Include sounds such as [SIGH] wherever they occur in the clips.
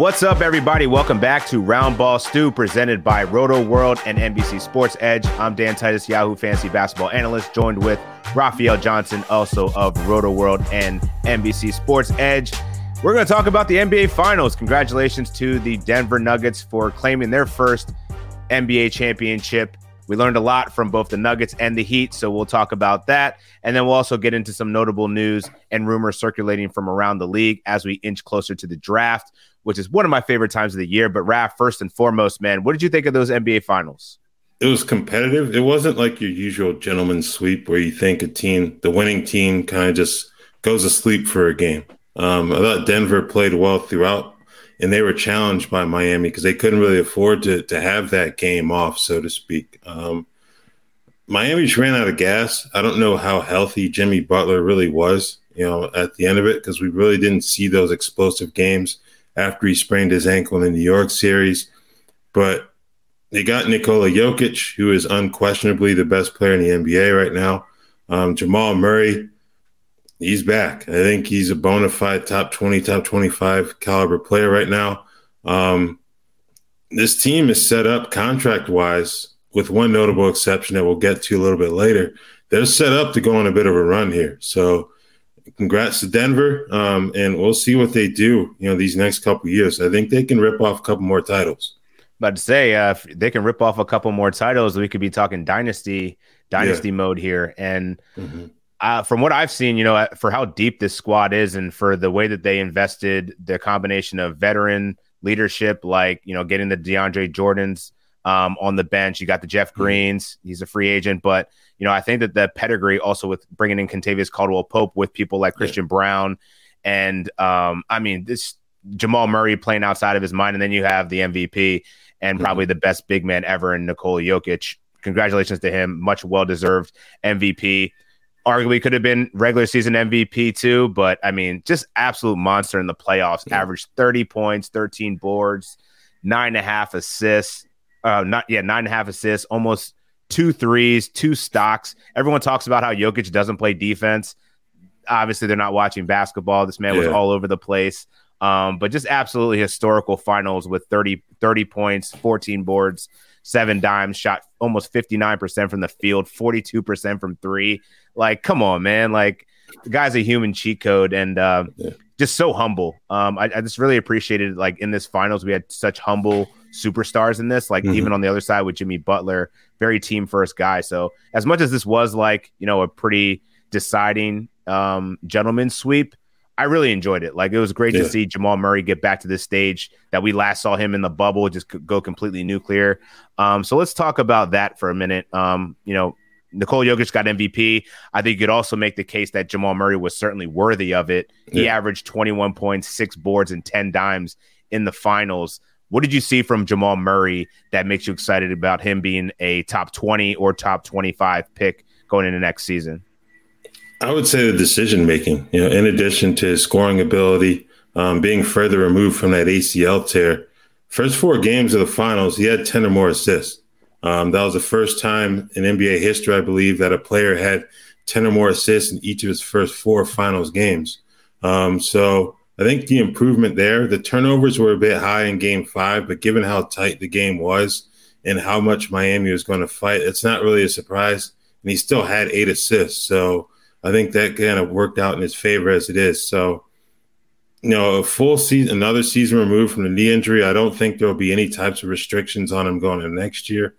What's up, everybody? Welcome back to Roundball Stew, presented by Rotoworld and NBC Sports Edge. I'm Dan Titus, Yahoo Fantasy Basketball Analyst, joined with Raphael Johnson, also of Rotoworld and NBC Sports Edge. We're going to talk about the NBA Finals. Congratulations to the Denver Nuggets for claiming their first NBA championship. We learned a lot from both the Nuggets and the Heat, so we'll talk about that. And then we'll also get into some notable news and rumors circulating from around the league as we inch closer to the draft which is one of my favorite times of the year. But Raph, first and foremost, man, what did you think of those NBA finals? It was competitive. It wasn't like your usual gentleman's sweep where you think a team, the winning team, kind of just goes asleep for a game. Um, I thought Denver played well throughout, and they were challenged by Miami because they couldn't really afford to to have that game off, so to speak. Um, Miami just ran out of gas. I don't know how healthy Jimmy Butler really was, you know, at the end of it because we really didn't see those explosive games after he sprained his ankle in the New York series. But they got Nikola Jokic, who is unquestionably the best player in the NBA right now. Um, Jamal Murray, he's back. I think he's a bona fide top 20, top 25 caliber player right now. Um, this team is set up contract wise, with one notable exception that we'll get to a little bit later. They're set up to go on a bit of a run here. So congrats to Denver, um, and we'll see what they do. You know, these next couple years, I think they can rip off a couple more titles. But to say, uh, if they can rip off a couple more titles, we could be talking dynasty, dynasty yeah. mode here. And mm-hmm. uh, from what I've seen, you know, for how deep this squad is, and for the way that they invested, the combination of veteran leadership, like you know, getting the DeAndre Jordans um, on the bench, you got the Jeff mm-hmm. Greens, he's a free agent, but you know, I think that the pedigree also with bringing in Kentavious Caldwell Pope with people like Christian yeah. Braun and um, I mean this Jamal Murray playing outside of his mind, and then you have the MVP and mm-hmm. probably the best big man ever in Nikola Jokic. Congratulations to him, much well deserved MVP. Arguably could have been regular season MVP too, but I mean, just absolute monster in the playoffs. Yeah. Averaged 30 points, 13 boards, nine and a half assists. Uh, not yeah, nine and a half assists, almost two threes, two stocks. Everyone talks about how Jokic doesn't play defense. Obviously, they're not watching basketball. This man yeah. was all over the place. Um, but just absolutely historical finals with 30, 30 points, 14 boards, seven dimes, shot almost 59% from the field, 42% from three. Like, come on, man. Like, the guy's a human cheat code and uh, yeah. just so humble. Um, I, I just really appreciated, like, in this finals, we had such humble superstars in this. Like, mm-hmm. even on the other side with Jimmy Butler, very team first guy. So as much as this was like, you know, a pretty deciding um, gentleman sweep, I really enjoyed it. Like it was great yeah. to see Jamal Murray get back to this stage that we last saw him in the bubble, just go completely nuclear. Um, so let's talk about that for a minute. Um, you know, Nikola Jokic got MVP. I think you could also make the case that Jamal Murray was certainly worthy of it. He yeah. averaged 21 points, six boards, and 10 dimes in the finals. What did you see from Jamal Murray that makes you excited about him being a top 20 or top 25 pick going into next season? I would say the decision making, you know, in addition to his scoring ability, um, being further removed from that ACL tear. First four games of the finals, he had 10 or more assists. Um, that was the first time in NBA history, I believe, that a player had 10 or more assists in each of his first four finals games. Um, so I think the improvement there, the turnovers were a bit high in game five, but given how tight the game was and how much Miami was going to fight, it's not really a surprise. And he still had eight assists. So I think that kind of worked out in his favor as it is. So, you know, a full season, another season removed from the knee injury, I don't think there will be any types of restrictions on him going into next year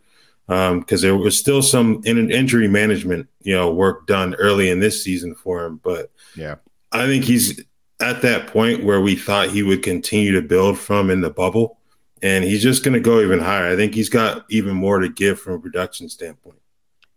because um, there was still some in- injury management, you know, work done early in this season for him. But yeah, I think he's at that point where we thought he would continue to build from in the bubble. And he's just going to go even higher. I think he's got even more to give from a production standpoint.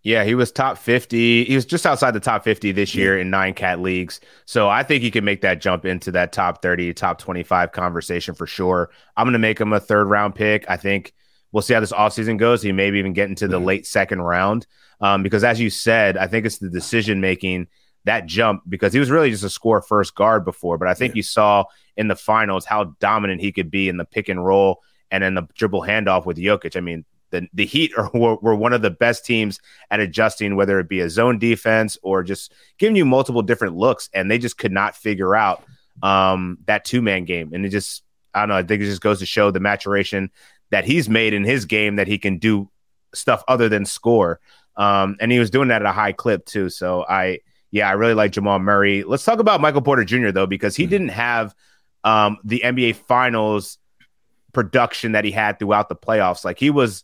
Yeah, he was top 50. He was just outside the top 50 this year in nine cat leagues. So I think he can make that jump into that top 30, top 25 conversation for sure. I'm going to make him a third round pick. I think we'll see how this offseason goes. He maybe even get into the late second round. Um, because as you said, I think it's the decision making that jump because he was really just a score first guard before. But I think yeah. you saw in the finals how dominant he could be in the pick and roll and then the dribble handoff with Jokic. I mean, the, the Heat are, [LAUGHS] were, were, one of the best teams at adjusting, whether it be a zone defense or just giving you multiple different looks. And they just could not figure out um, that two man game. And it just, I don't know, I think it just goes to show the maturation that he's made in his game that he can do stuff other than score. Um, and he was doing that at a high clip too. So I, yeah, I really like Jamal Murray. Let's talk about Michael Porter Jr. though, because he mm-hmm. didn't have um, the NBA Finals production that he had throughout the playoffs. Like he was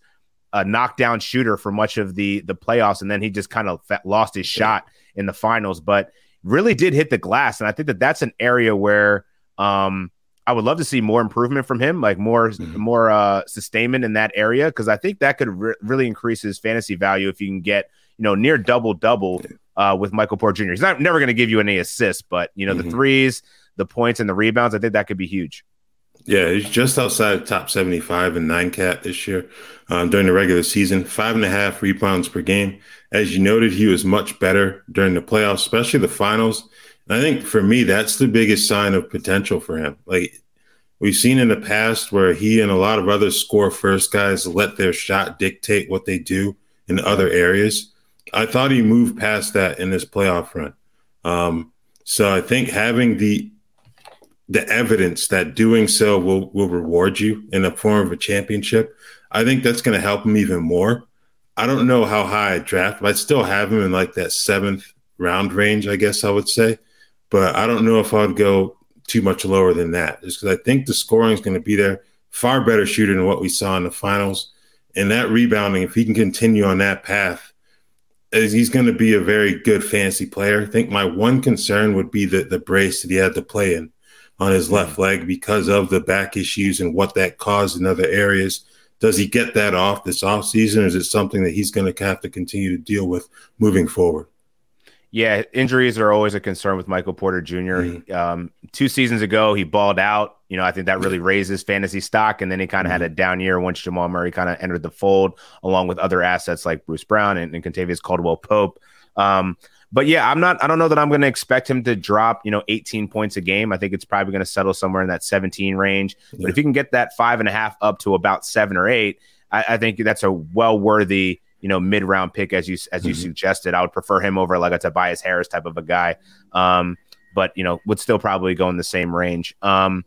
a knockdown shooter for much of the the playoffs, and then he just kind of lost his shot in the finals. But really did hit the glass, and I think that that's an area where um, I would love to see more improvement from him, like more mm-hmm. more uh, sustainment in that area, because I think that could re- really increase his fantasy value if you can get you know near double double uh, with Michael Porter Jr. He's not never going to give you any assists, but you know mm-hmm. the threes, the points, and the rebounds. I think that could be huge. Yeah, he's just outside top 75 and nine cat this year um, during the regular season, five and a half rebounds per game. As you noted, he was much better during the playoffs, especially the finals. And I think for me, that's the biggest sign of potential for him. Like we've seen in the past where he and a lot of other score first guys let their shot dictate what they do in other areas. I thought he moved past that in this playoff run. Um, so I think having the the evidence that doing so will will reward you in the form of a championship, I think that's going to help him even more. I don't know how high I draft, but I still have him in like that seventh round range, I guess I would say. But I don't know if I'd go too much lower than that, just because I think the scoring is going to be there. Far better shooter than what we saw in the finals. And that rebounding, if he can continue on that path, he's going to be a very good fantasy player. I think my one concern would be the, the brace that he had to play in on his left mm-hmm. leg because of the back issues and what that caused in other areas. Does he get that off this offseason, or is it something that he's going to have to continue to deal with moving forward? Yeah, injuries are always a concern with Michael Porter junior mm-hmm. um, two seasons ago, he balled out. You know, I think that really [LAUGHS] raises fantasy stock. And then he kind of mm-hmm. had a down year once Jamal Murray kind of entered the fold, along with other assets like Bruce Brown and, and Kentavious Caldwell Pope. Um, but yeah, I'm not. I don't know that I'm going to expect him to drop, you know, 18 points a game. I think it's probably going to settle somewhere in that 17 range. Yeah. But if you can get that five and a half up to about seven or eight, I, I think that's a well worthy you know, mid round pick as you as you mm-hmm. suggested. I would prefer him over like a Tobias Harris type of a guy. Um, but you know, would still probably go in the same range. Um,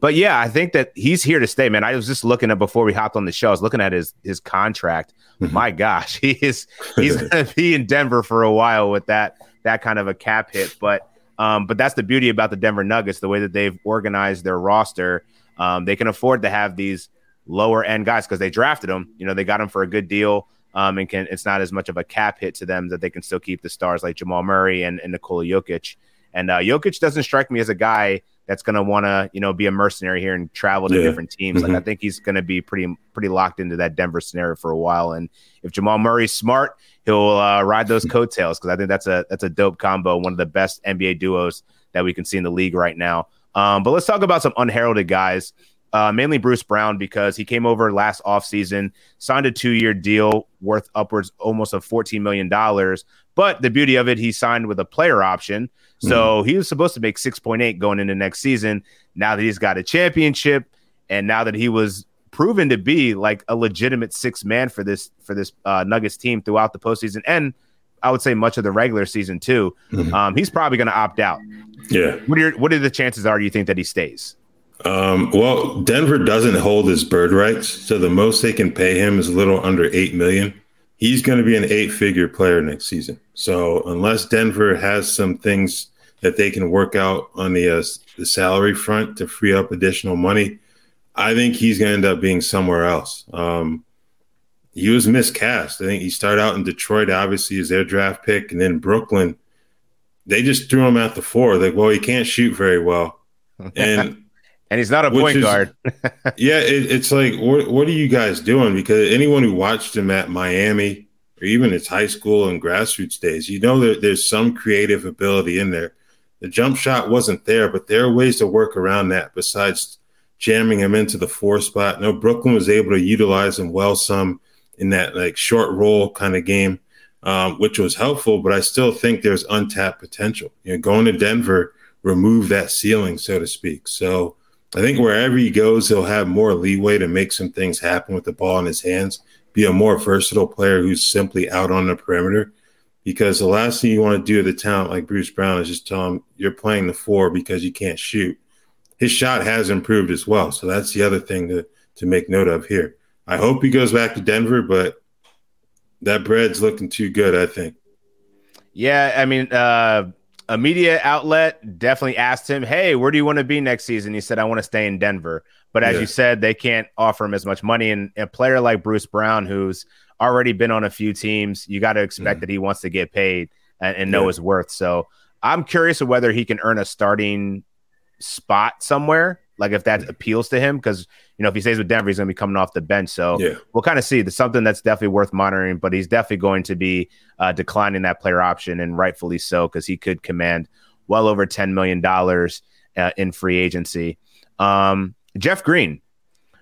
but yeah, I think that he's here to stay, man. I was just looking at before we hopped on the show. I was looking at his his contract. Mm-hmm. My gosh, [LAUGHS] he is he's [LAUGHS] gonna be in Denver for a while with that that kind of a cap hit. But um, but that's the beauty about the Denver Nuggets, the way that they've organized their roster. Um, they can afford to have these lower end guys because they drafted them. You know, they got them for a good deal um, and can it's not as much of a cap hit to them that they can still keep the stars like Jamal Murray and, and Nikola Jokic. And uh, Jokic doesn't strike me as a guy that's going to want to you know be a mercenary here and travel to yeah. different teams. Mm-hmm. Like I think he's going to be pretty pretty locked into that Denver scenario for a while. And if Jamal Murray's smart, he'll uh, ride those [LAUGHS] coattails because I think that's a that's a dope combo, one of the best NBA duos that we can see in the league right now. Um, but let's talk about some unheralded guys uh, mainly Bruce Brown because he came over last offseason, signed a two year deal worth upwards almost of $14 million. But the beauty of it, he signed with a player option. So mm. he was supposed to make 6.8 going into next season. Now that he's got a championship and now that he was proven to be like a legitimate six man for this for this uh, Nuggets team throughout the postseason and I would say much of the regular season too. Mm-hmm. Um, he's probably going to opt out. Yeah. What are your, what are the chances are? You think that he stays? Um, well, Denver doesn't hold his bird rights, so the most they can pay him is a little under eight million. He's going to be an eight-figure player next season. So unless Denver has some things that they can work out on the uh, the salary front to free up additional money, I think he's going to end up being somewhere else. Um, he was miscast. I think he started out in Detroit, obviously, as their draft pick, and then Brooklyn. They just threw him at the four. Like, well, he can't shoot very well, [LAUGHS] and and he's not a point is, guard. [LAUGHS] yeah, it, it's like what what are you guys doing? Because anyone who watched him at Miami or even his high school and grassroots days. You know that there's some creative ability in there. The jump shot wasn't there, but there are ways to work around that besides jamming him into the four spot. No, Brooklyn was able to utilize him well some in that like short roll kind of game, um, which was helpful. But I still think there's untapped potential. You know, going to Denver remove that ceiling, so to speak. So I think wherever he goes, he'll have more leeway to make some things happen with the ball in his hands. Be a more versatile player who's simply out on the perimeter. Because the last thing you want to do with a talent like Bruce Brown is just tell him you're playing the four because you can't shoot his shot has improved as well. So that's the other thing to to make note of here. I hope he goes back to Denver, but that bread's looking too good, I think. Yeah, I mean, uh, a media outlet definitely asked him, "Hey, where do you want to be next season?" He said, "I want to stay in Denver." But as yeah. you said, they can't offer him as much money. And a player like Bruce Brown, who's already been on a few teams, you got to expect mm. that he wants to get paid and, and know yeah. his worth. So I'm curious of whether he can earn a starting spot somewhere. Like if that appeals to him, because you know if he stays with Denver, he's going to be coming off the bench. So yeah. we'll kind of see. There's something that's definitely worth monitoring, but he's definitely going to be uh, declining that player option, and rightfully so, because he could command well over ten million dollars uh, in free agency. Um, Jeff Green.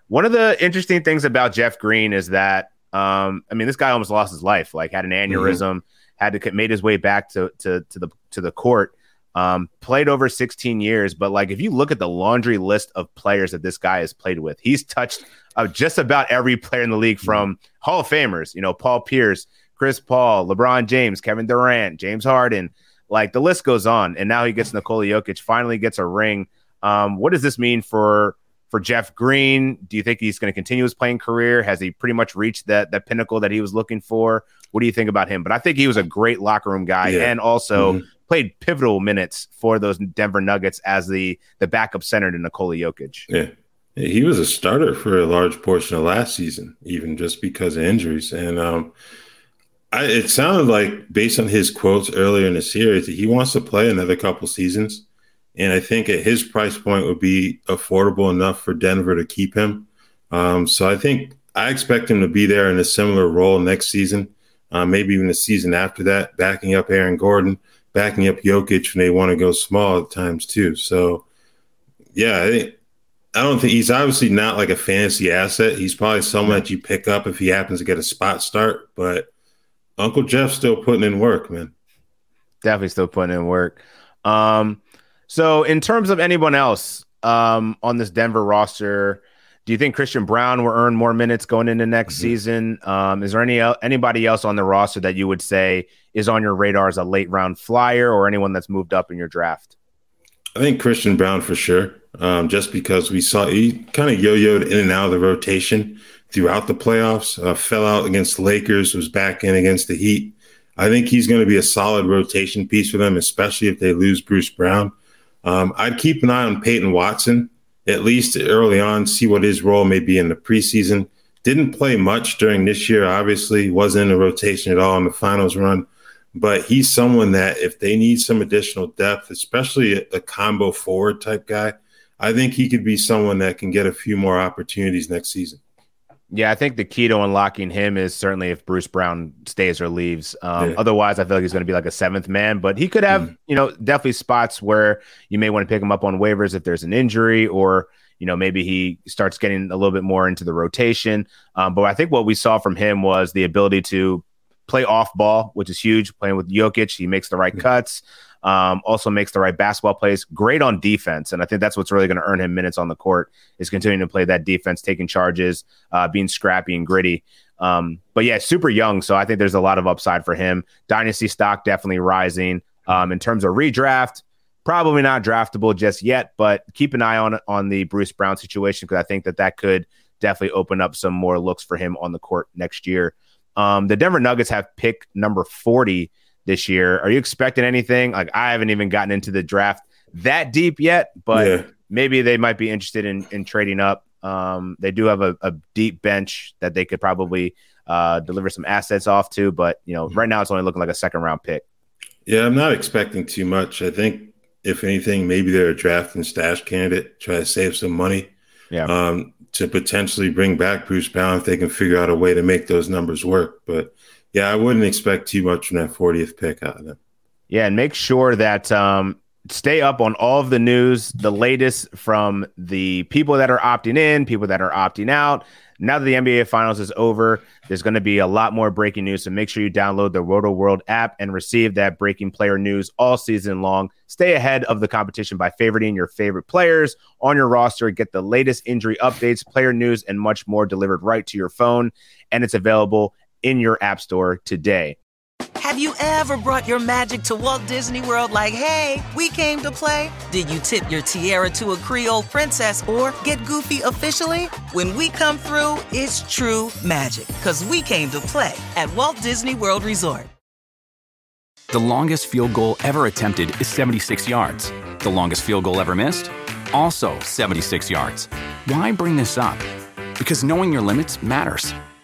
One of the interesting things about Jeff Green is that um, I mean, this guy almost lost his life. Like had an aneurysm, mm-hmm. had to made his way back to to to the to the court um, played over 16 years, but like if you look at the laundry list of players that this guy has played with, he's touched uh, just about every player in the league from Hall of Famers, you know, Paul Pierce, Chris Paul, LeBron James, Kevin Durant, James Harden, like the list goes on. And now he gets Nikola Jokic, finally gets a ring. Um, what does this mean for for Jeff Green? Do you think he's going to continue his playing career? Has he pretty much reached that that pinnacle that he was looking for? What do you think about him? But I think he was a great locker room guy yeah. and also mm-hmm played pivotal minutes for those Denver Nuggets as the the backup center to Nikola Jokic. Yeah. He was a starter for a large portion of last season, even just because of injuries. And um, I, it sounded like, based on his quotes earlier in the series, that he wants to play another couple seasons. And I think at his price point would be affordable enough for Denver to keep him. Um, so I think I expect him to be there in a similar role next season, uh, maybe even the season after that, backing up Aaron Gordon backing up Jokic when they want to go small at times too. So, yeah, I think I don't think he's obviously not like a fantasy asset. He's probably someone that you pick up if he happens to get a spot start. But Uncle Jeff's still putting in work, man. Definitely still putting in work. Um, so in terms of anyone else um, on this Denver roster, do you think Christian Braun will earn more minutes going into next mm-hmm. season? Um, is there any anybody else on the roster that you would say is on your radar as a late round flyer or anyone that's moved up in your draft? I think Christian Braun for sure. Um, just because we saw he kind of yo-yoed in and out of the rotation throughout the playoffs, uh, fell out against the Lakers, was back in against the Heat. I think he's going to be a solid rotation piece for them, especially if they lose Bruce Brown. Um, I'd keep an eye on Peyton Watson at least early on, see what his role may be in the preseason. Didn't play much during this year, obviously, wasn't in the rotation at all in the finals run. But he's someone that if they need some additional depth, especially a, a combo forward type guy, I think he could be someone that can get a few more opportunities next season. Yeah, I think the key to unlocking him is certainly if Bruce Brown stays or leaves. Um, yeah. Otherwise, I feel like he's going to be like a seventh man, but he could have, mm. you know, definitely spots where you may want to pick him up on waivers if there's an injury or, you know, maybe he starts getting a little bit more into the rotation. Um, but I think what we saw from him was the ability to play off ball, which is huge. Playing with Jokic, he makes the right mm. cuts. Um, also makes the right basketball plays. Great on defense, and I think that's what's really going to earn him minutes on the court is continuing to play that defense, taking charges, uh, being scrappy and gritty. Um, but yeah, super young, so I think there's a lot of upside for him. Dynasty stock definitely rising. Um, in terms of redraft, probably not draftable just yet, but keep an eye on on the Bruce Brown situation because I think that that could definitely open up some more looks for him on the court next year. Um, the Denver Nuggets have pick number 40 this year. Are you expecting anything? Like I haven't even gotten into the draft that deep yet, but yeah. maybe they might be interested in in trading up. Um, they do have a, a, deep bench that they could probably uh, deliver some assets off to, but you know, right now it's only looking like a second round pick. Yeah, I'm not expecting too much. I think if anything, maybe they're a draft and stash candidate, try to save some money. Yeah. Um, to potentially bring back Bruce Brown if they can figure out a way to make those numbers work. But yeah, I wouldn't expect too much from that 40th pick out of them. Yeah, and make sure that um, stay up on all of the news, the latest from the people that are opting in, people that are opting out. Now that the NBA Finals is over, there's going to be a lot more breaking news. So make sure you download the Rotoworld app and receive that breaking player news all season long. Stay ahead of the competition by favoriting your favorite players on your roster. Get the latest injury updates, player news, and much more delivered right to your phone. And it's available in your app store today. Have you ever brought your magic to Walt Disney World like, hey, we came to play? Did you tip your tiara to a Creole princess or get goofy officially? When we come through, it's true magic because we came to play at Walt Disney World Resort. The longest field goal ever attempted is 76 yards. The longest field goal ever missed? Also 76 yards. Why bring this up? Because knowing your limits matters,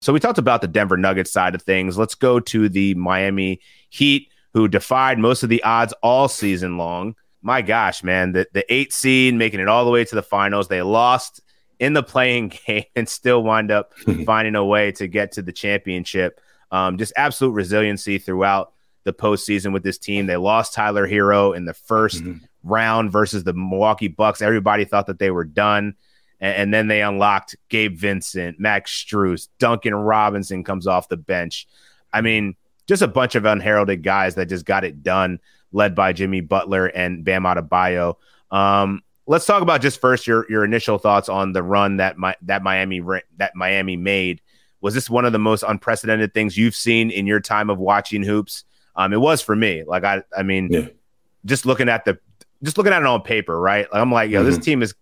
So we talked about the Denver Nuggets side of things. Let's go to the Miami Heat, who defied most of the odds all season long. My gosh, man, the, the eight seed making it all the way to the finals. They lost in the playing [LAUGHS] game and still wind up [LAUGHS] finding a way to get to the championship. Um, just absolute resiliency throughout the postseason with this team. They lost Tyler Herro in the 1st mm-hmm. round versus the Milwaukee Bucks. Everybody thought that they were done. And, and then they unlocked Gabe Vincent, Max Strus, Duncan Robinson comes off the bench. I mean, just a bunch of unheralded guys that just got it done, led by Jimmy Butler and Bam Adebayo. Um, let's talk about just first your your initial thoughts on the run that my that Miami that Miami made. Was this one of the most unprecedented things you've seen in your time of watching hoops? Um, it was for me. Like I, I mean, yeah. just looking at the, just looking at it on paper, right? Like I'm like, yo, mm-hmm. this team is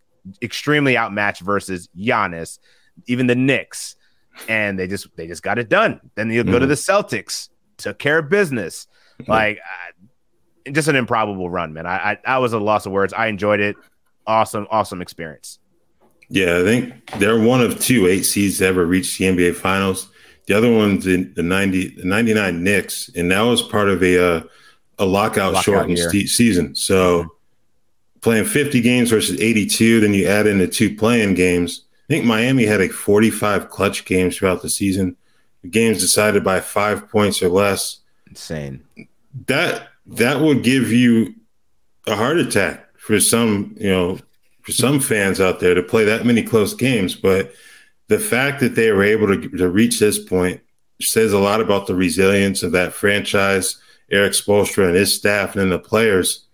extremely outmatched versus Giannis, even the Knicks, and they just they just got it done. Then you mm-hmm. go to mm-hmm. the Celtics, took care of business. Mm-hmm. Like uh, just an improbable run, man. I, I I was a loss of words. I enjoyed it. Awesome, awesome experience. Yeah, I think they're one of two eight seeds to ever reach the NBA Finals. The other one's in the ninety the ninety nine Knicks, and that was part of a uh, a lockout, lockout shortened season. So mm-hmm playing 50 games versus 82. Then you add in the two playing games. I think Miami had like 45 clutch games throughout the season. The games decided by five points or less. Insane. That that would give you a heart attack for some, you know, for some fans out there to play that many close games. But the fact that they were able to, to reach this point says a lot about the resilience of that franchise, Erik Spoelstra and his staff, and then the players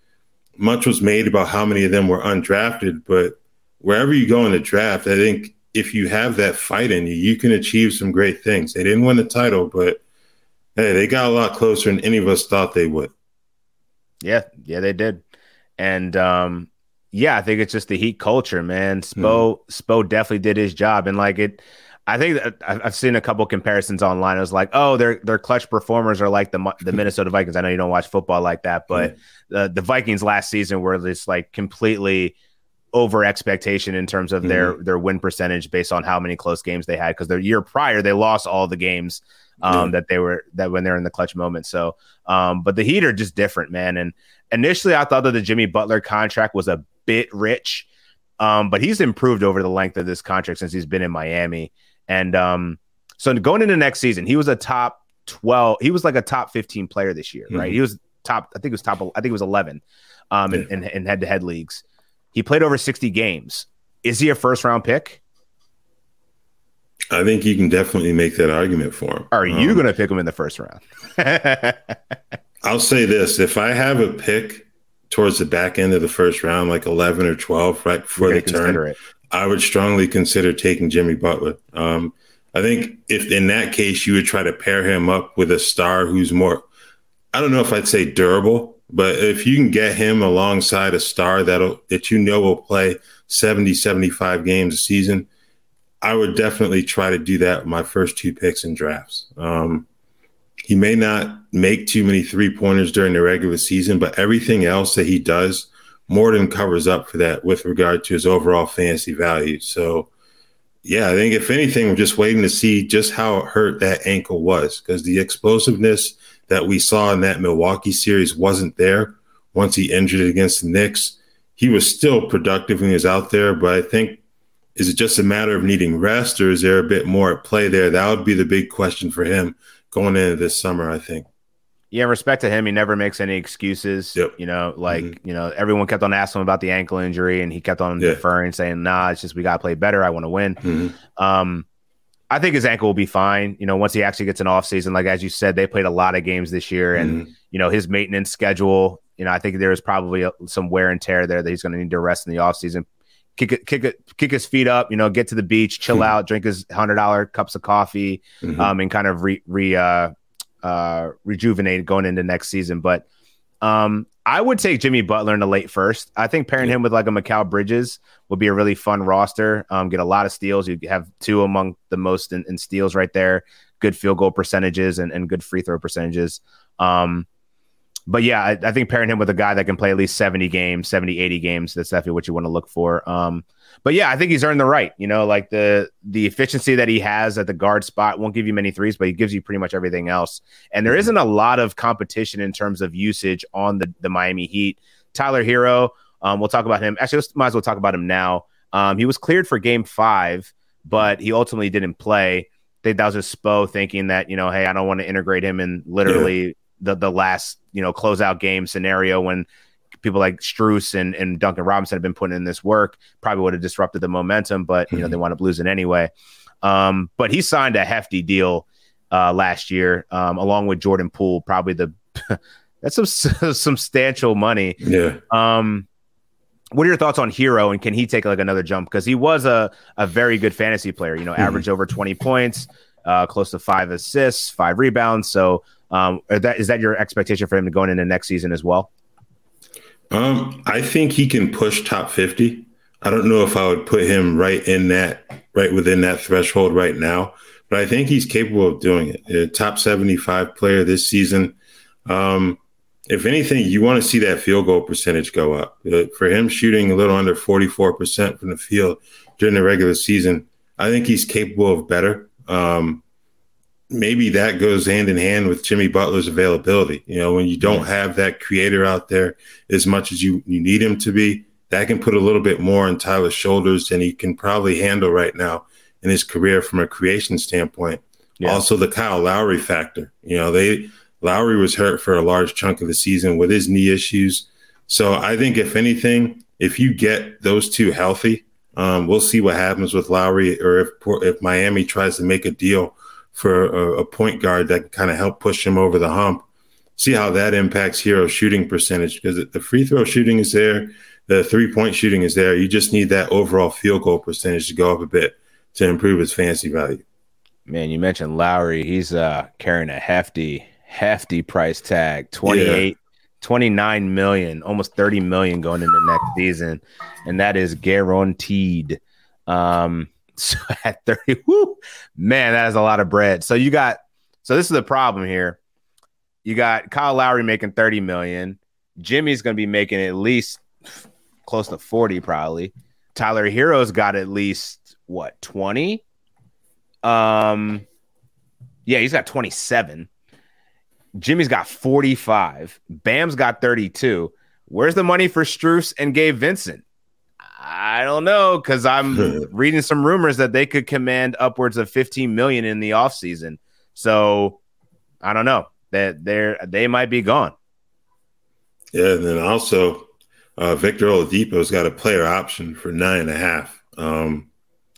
much was made about how many of them were undrafted, but wherever you go in the draft, I think if you have that fight in you, you can achieve some great things. They didn't win the title, but hey, they got a lot closer than any of us thought they would. Yeah, yeah, they did. And um, yeah, I think it's just the Heat culture, man. Spo mm. Spo definitely did his job, and like it. I think I've seen a couple comparisons online. I was like, oh, their their clutch performers are like the the Minnesota Vikings. I know you don't watch football like that, but the the Vikings last season were just like completely over expectation in terms of mm-hmm. their their win percentage based on how many close games they had because the year prior they lost all the games um, mm-hmm. that they were that when they're in the clutch moment. So, um, but the Heat are just different, man. And initially, I thought that the Jimmy Butler contract was a bit rich, um, but he's improved over the length of this contract since he's been in Miami. And um, so going into next season, he was a top 12, he was like a top 15 player this year, mm-hmm. right? He was top, I think it was top, I think it was 11 um, yeah. in, in head to head leagues. He played over 60 games. Is he a first round pick? I think you can definitely make that argument for him. Are you um, going to pick him in the first round? [LAUGHS] I'll say this if I have a pick towards the back end of the first round, like 11 or 12, right before the turn, it. I would strongly consider taking Jimmy Butler. Um, I think if in that case you would try to pair him up with a star who's more, I don't know if I'd say durable, but if you can get him alongside a star that'll that you know will play 70, 75 games a season, I would definitely try to do that with my first two picks in drafts. Um, he may not make too many three pointers during the regular season, but everything else that he does more than covers up for that with regard to his overall fantasy value. So, yeah, I think if anything, we're just waiting to see just how hurt that ankle was because the explosiveness that we saw in that Milwaukee series wasn't there once he injured it against the Knicks. He was still productive when he was out there, but I think is it just a matter of needing rest or is there a bit more at play there? That would be the big question for him going into this summer, I think. Yeah, respect to him. He never makes any excuses. Yep. You know, like, mm-hmm. you know, everyone kept on asking him about the ankle injury and he kept on yeah. deferring, saying, nah, it's just we got to play better. I want to win. Mm-hmm. Um, I think his ankle will be fine. You know, once he actually gets an off season, like as you said, they played a lot of games this year, and mm-hmm. you know his maintenance schedule. You know, I think there is probably a, some wear and tear there that he's going to need to rest in the off season. Kick it, kick it, kick his feet up. You know, get to the beach, chill mm-hmm. out, drink his hundred dollar cups of coffee, mm-hmm. um, and kind of re, re uh, uh, rejuvenated going into next season. But um, I would take Jimmy Butler in the late first. I think pairing him with like a Mikal Bridges would be a really fun roster. Um, get a lot of steals. You have two among the most in, in steals right there. Good field goal percentages and, and good free throw percentages. Um, but yeah, I, I, think pairing him with a guy that can play at least 70 games, 70, 80 games, that's definitely what you want to look for. Um, but yeah, I think he's earned the right. You know, like the the efficiency that he has at the guard spot won't give you many threes, but he gives you pretty much everything else. And there isn't a lot of competition in terms of usage on the the Miami Heat. Tyler Herro, um, we'll talk about him. Actually, let's might as well talk about him now. Um, he was cleared for Game Five, but he ultimately didn't play. I think that was a Spo thinking that you know, hey, I don't want to integrate him in literally yeah. the the last you know closeout game scenario when people like Strus and, and Duncan Robinson have been putting in this work, probably would have disrupted the momentum, but you know, they mm-hmm. wound up losing anyway. Um, but he signed a hefty deal uh, last year, um, along with Jordan Poole, probably the [LAUGHS] that's some [LAUGHS] substantial money. Yeah. Um, what are your thoughts on Herro and can he take like another jump? Because he was a, a very good fantasy player, you know, mm-hmm. average over 20 points, uh, close to five assists, five rebounds. So um, that is that your expectation for him to go into next season as well? Um, I think he can push top 50. I don't know if I would put him right in that, right within that threshold right now, but I think he's capable of doing it. A top 75 player this season. Um, if anything, you want to see that field goal percentage go up. Uh, for him shooting a little under 44% from the field during the regular season, I think he's capable of better. Um, maybe that goes hand in hand with Jimmy Butler's availability. You know, when you don't have that creator out there as much as you, you need him to be, that can put a little bit more on Tyler's shoulders than he can probably handle right now in his career from a creation standpoint. Yeah. Also, the Kyle Lowry factor. You know, they Lowry was hurt for a large chunk of the season with his knee issues. So I think if anything, if you get those two healthy, um, we'll see what happens with Lowry, or if if Miami tries to make a deal for a, a point guard that can kind of help push him over the hump. See how that impacts Herro's shooting percentage because the free throw shooting is there, the three point shooting is there. You just need that overall field goal percentage to go up a bit to improve his fantasy value. Man, you mentioned Lowry. He's uh, carrying a hefty, hefty price tag 28, yeah. 29 million, almost 30 million going into next season. And that is guaranteed. Um, [LAUGHS] So at 30, whoo, man, that is a lot of bread. So you got, so this is the problem here. You got Kyle Lowry making 30 million. Jimmy's going to be making at least close to 40, probably. Tyler Herro's got at least what 20? Um, yeah, he's got 27. Jimmy's got 45. Bam's got 32. Where's the money for Strus and Gabe Vincent? I don't know because I'm [LAUGHS] reading some rumors that they could command upwards of 15 million in the offseason. So I don't know that they're they might be gone. Yeah, and then also uh, Victor Oladipo's got a player option for nine and a half. Um,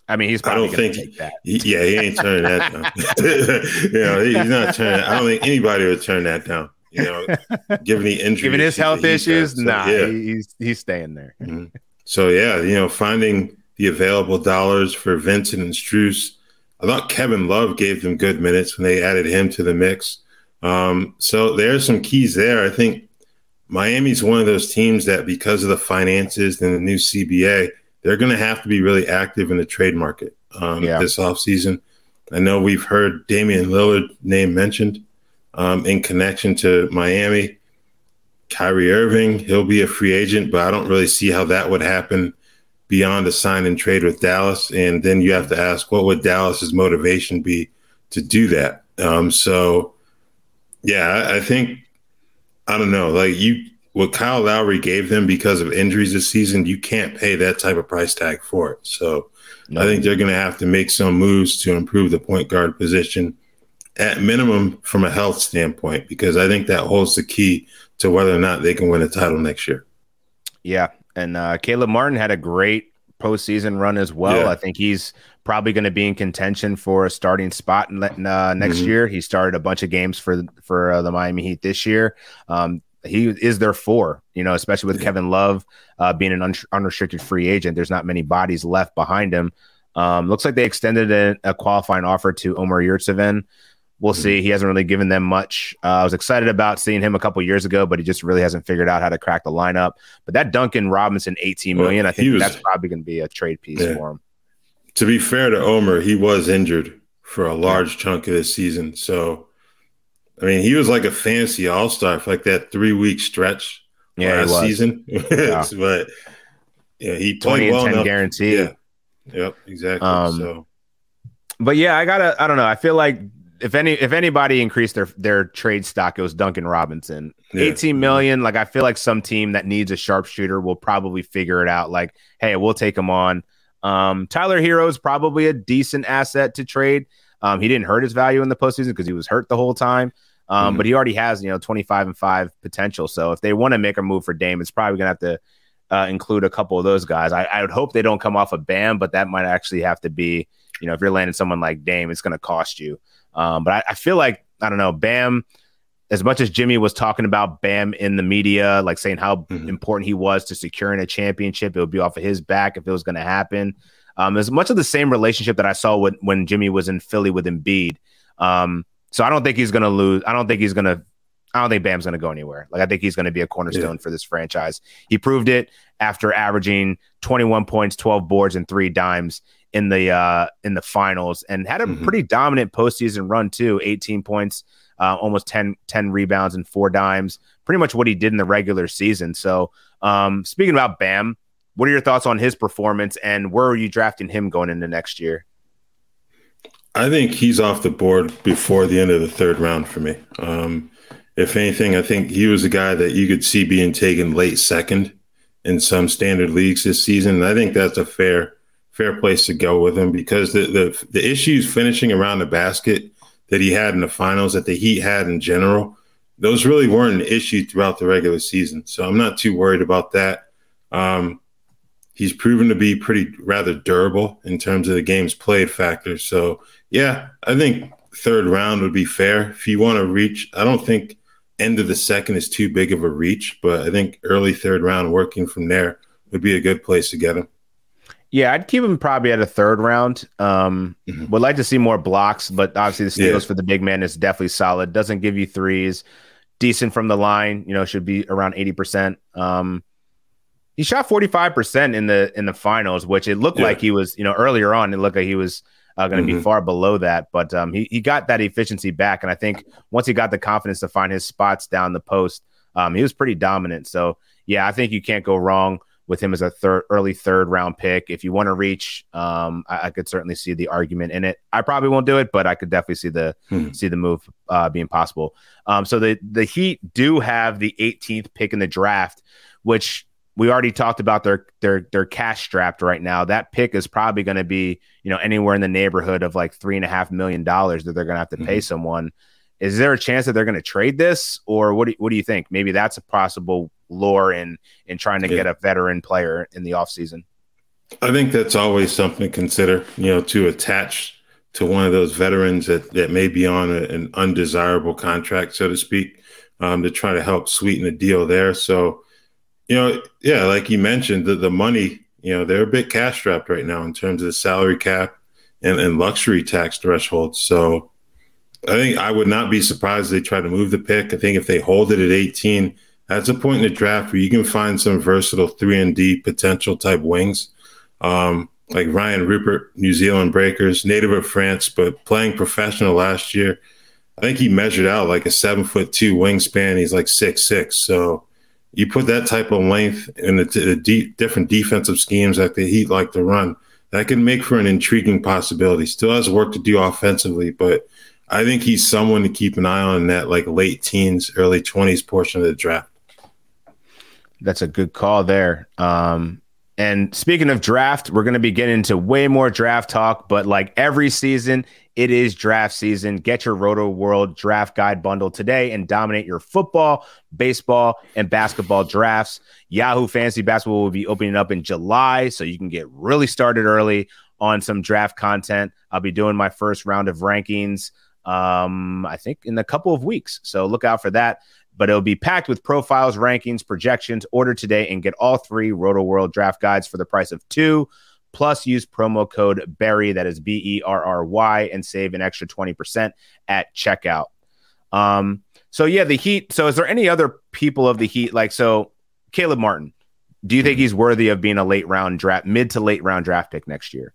I mean, he's. I don't think. He, yeah, he ain't turning that down. [LAUGHS] [LAUGHS] you know, he's not turning. I don't think anybody would turn that down. you know, given the injury, given his health issues, so, nah, yeah. he's he's staying there. Mm-hmm. So yeah, you know, finding the available dollars for Vincent and Strus. I thought Kevin Love gave them good minutes when they added him to the mix. Um, so there's some keys there. I think Miami's one of those teams that, because of the finances and the new CBA, they're going to have to be really active in the trade market um, yeah. this offseason. I know we've heard Damian Lillard name mentioned um, in connection to Miami. Kyrie Irving, he'll be a free agent, but I don't really see how that would happen beyond a sign and trade with Dallas. And then you have to ask, what would Dallas's motivation be to do that? Um, so, yeah, I, I think I don't know, like you, what Kyle Lowry gave them because of injuries this season, you can't pay that type of price tag for it. So, no. I think they're going to have to make some moves to improve the point guard position at minimum from a health standpoint, because I think that holds the key to whether or not they can win a title next year. Yeah. And uh, Caleb Martin had a great postseason run as well. Yeah. I think he's probably going to be in contention for a starting spot in, uh, next mm-hmm. year. He started a bunch of games for for uh, the Miami Heat this year. Um, he is their four, you know, especially with yeah. Kevin Love uh, being an un- unrestricted free agent. There's not many bodies left behind him. Um, looks like they extended a, a, qualifying offer to Omer Yurtseven. We'll mm-hmm. see. He hasn't really given them much. Uh, I was excited about seeing him a couple years ago, but he just really hasn't figured out how to crack the lineup. But that Duncan Robinson, 18 million, well, I think was, that's probably going to be a trade piece yeah. for him. To be fair to Omer, he was injured for a large chunk of this season. So, I mean, he was like a fancy all star for like that three week stretch yeah, last season. [LAUGHS] yeah. but yeah, he played well enough. guarantee. Yeah. Yep, exactly. Um, so, but yeah, I gotta. I don't know. I feel like if any if anybody increased their their trade stock, it was Duncan Robinson. Yeah. 18 million. Like I feel like some team that needs a sharpshooter will probably figure it out. Like, hey, we'll take him on. Um, Tyler Herro is probably a decent asset to trade. Um, he didn't hurt his value in the postseason because he was hurt the whole time. Um, mm-hmm. but he already has, you know, 25 and 5 potential. So if they want to make a move for Dame, it's probably gonna have to uh, include a couple of those guys. I, I would hope they don't come off a of Bam, but that might actually have to be, you know, if you're landing someone like Dame, it's gonna cost you. Um, but I, I, feel like I don't know, Bam. As much as Jimmy was talking about Bam in the media, like saying how mm-hmm. important he was to securing a championship, it would be off of his back if it was going to happen. Um, as much of the same relationship that I saw when, when Jimmy was in Philly with Embiid. Um, so I don't think he's going to lose. I don't think he's going to. I don't think Bam's going to go anywhere. Like I think he's going to be a cornerstone yeah. for this franchise. He proved it after averaging 21 points, 12 boards, and three dimes in the uh, in the finals and had a mm-hmm. pretty dominant postseason run too. 18 points, uh, almost 10, 10 rebounds and four dimes. Pretty much what he did in the regular season. So um, speaking about Bam, what are your thoughts on his performance and where are you drafting him going into next year? I think he's off the board before the end of the third round for me. Um, if anything, I think he was a guy that you could see being taken late second in some standard leagues this season. And I think that's a fair fair place to go with him because the, the the issues finishing around the basket that he had in the finals that the Heat had in general, those really weren't an issue throughout the regular season. So I'm not too worried about that. Um, he's proven to be pretty rather durable in terms of the game's played factor. So yeah, I think third round would be fair. If you want to reach, I don't think end of the second is too big of a reach, but I think early third round working from there would be a good place to get him. Yeah, I'd keep him probably at a third round. Um, mm-hmm. Would like to see more blocks, but obviously the steals yeah. for the big man is definitely solid. Doesn't give you threes. Decent from the line, you know, should be around eighty percent. Um, he shot forty five percent in the in the finals, which it looked yeah. like he was, you know, earlier on. It looked like he was uh, going to mm-hmm. be far below that, but um, he he got that efficiency back, and I think once he got the confidence to find his spots down the post, um, he was pretty dominant. So yeah, I think you can't go wrong with him as a third early third round pick. If you want to reach, um, I, I, could certainly see the argument in it. I probably won't do it, but I could definitely see the hmm. see the move uh, being possible. Um, so the the Heat do have the 18th pick in the draft, which we already talked about their their their cash strapped right now. That pick is probably going to be you know anywhere in the neighborhood of like three and a half million dollars that they're going to have to mm-hmm. pay someone. Is there a chance that they're going to trade this, or what? Do, what do you think? Maybe that's a possible lure in in trying to yeah. get a veteran player in the offseason? I think that's always something to consider, you know, to attach to one of those veterans that, that may be on a, an undesirable contract, so to speak. um, to try to help sweeten the deal there. So, you know, yeah, like you mentioned, the, the money, you know, they're a bit cash strapped right now in terms of the salary cap and, and luxury tax thresholds. So I think I would not be surprised if they try to move the pick. I think if they hold it at 18, that's a point in the draft where you can find some versatile three and D potential type wings. Um, like Rayan Rupert, New Zealand Breakers, native of France, but playing professional last year. I think he measured out like a seven foot two wingspan. He's like six six. So you put that type of length in the, the deep, different defensive schemes that the Heat like to run. That can make for an intriguing possibility. Still has work to do offensively, but I think he's someone to keep an eye on in that like late teens, early twenties portion of the draft. That's a good call there. Um, and speaking of draft, we're going to be getting into way more draft talk, but like every season, it is draft season. Get your Rotoworld draft guide bundle today and dominate your football, baseball, and basketball drafts. Yahoo Fantasy Basketball will be opening up in July, so you can get really started early on some draft content. I'll be doing my first round of rankings, um, I think, in a couple of weeks. So look out for that but it'll be packed with profiles, rankings, projections. Order today and get all three Rotoworld draft guides for the price of two. Plus, use promo code Berry, that is B E R R Y, and save an extra 20% at checkout. Um, so, yeah, the Heat. So, is there any other people of the Heat? Like, so Caleb Martin, do you think he's worthy of being a late round draft, mid to late round draft pick next year?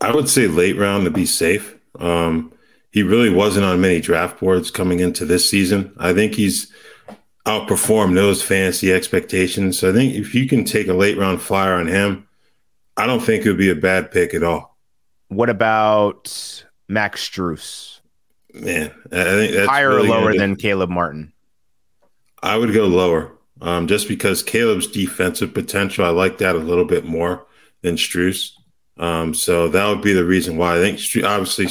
I would say late round to be safe. Um, he really wasn't on many draft boards coming into this season. I think he's outperformed those fantasy expectations. So I think if you can take a late round flyer on him, I don't think it would be a bad pick at all. What about Max Strus? Man, I think that's higher really or lower than Caleb Martin. I would go lower, um, just because Caleb's defensive potential. I like that a little bit more than Strus. Um, so that would be the reason why I think obviously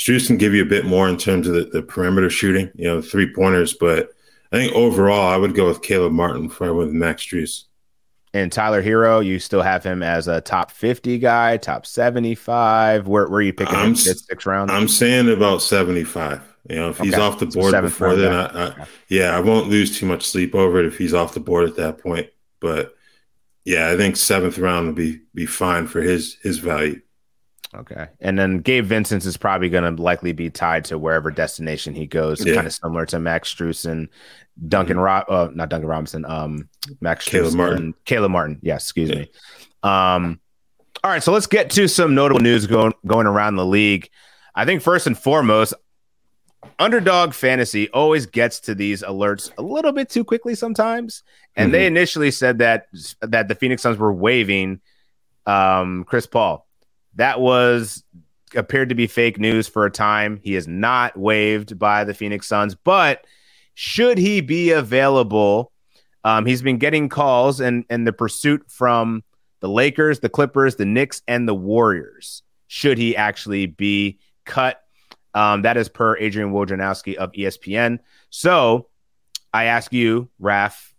Strus can give you a bit more in terms of the, the perimeter shooting, you know, three pointers. But I think overall, I would go with Caleb Martin before I went with Max Strus. And Tyler Herro, you still have him as a top 50 guy, top 75. Where, where are you picking I'm, him fifth, sixth round? I'm saying about 75. You know, if he's okay. off the board so before then, I, I, yeah, I won't lose too much sleep over it if he's off the board at that point. But yeah, I think seventh round would be be fine for his his value. Okay. And then Gabe Vincent is probably going to likely be tied to wherever destination he goes, yeah. kind of similar to Max Strus Duncan mm-hmm. Rob, uh, not Duncan Robinson, um, Max Caleb Martin. Caleb Martin. Yes, excuse yeah. me. Um, all right, so let's get to some notable news going going around the league. I think first and foremost, underdog fantasy always gets to these alerts a little bit too quickly sometimes. And mm-hmm. they initially said that that the Phoenix Suns were waiving um, Chris Paul that was appeared to be fake news for a time. He is not waived by the Phoenix Suns, but should he be available? Um, he's been getting calls and and the pursuit from the Lakers, the Clippers, the Knicks, and the Warriors. Should he actually be cut? Um, that is per Adrian Wojnarowski of ESPN. So I ask you, Raf,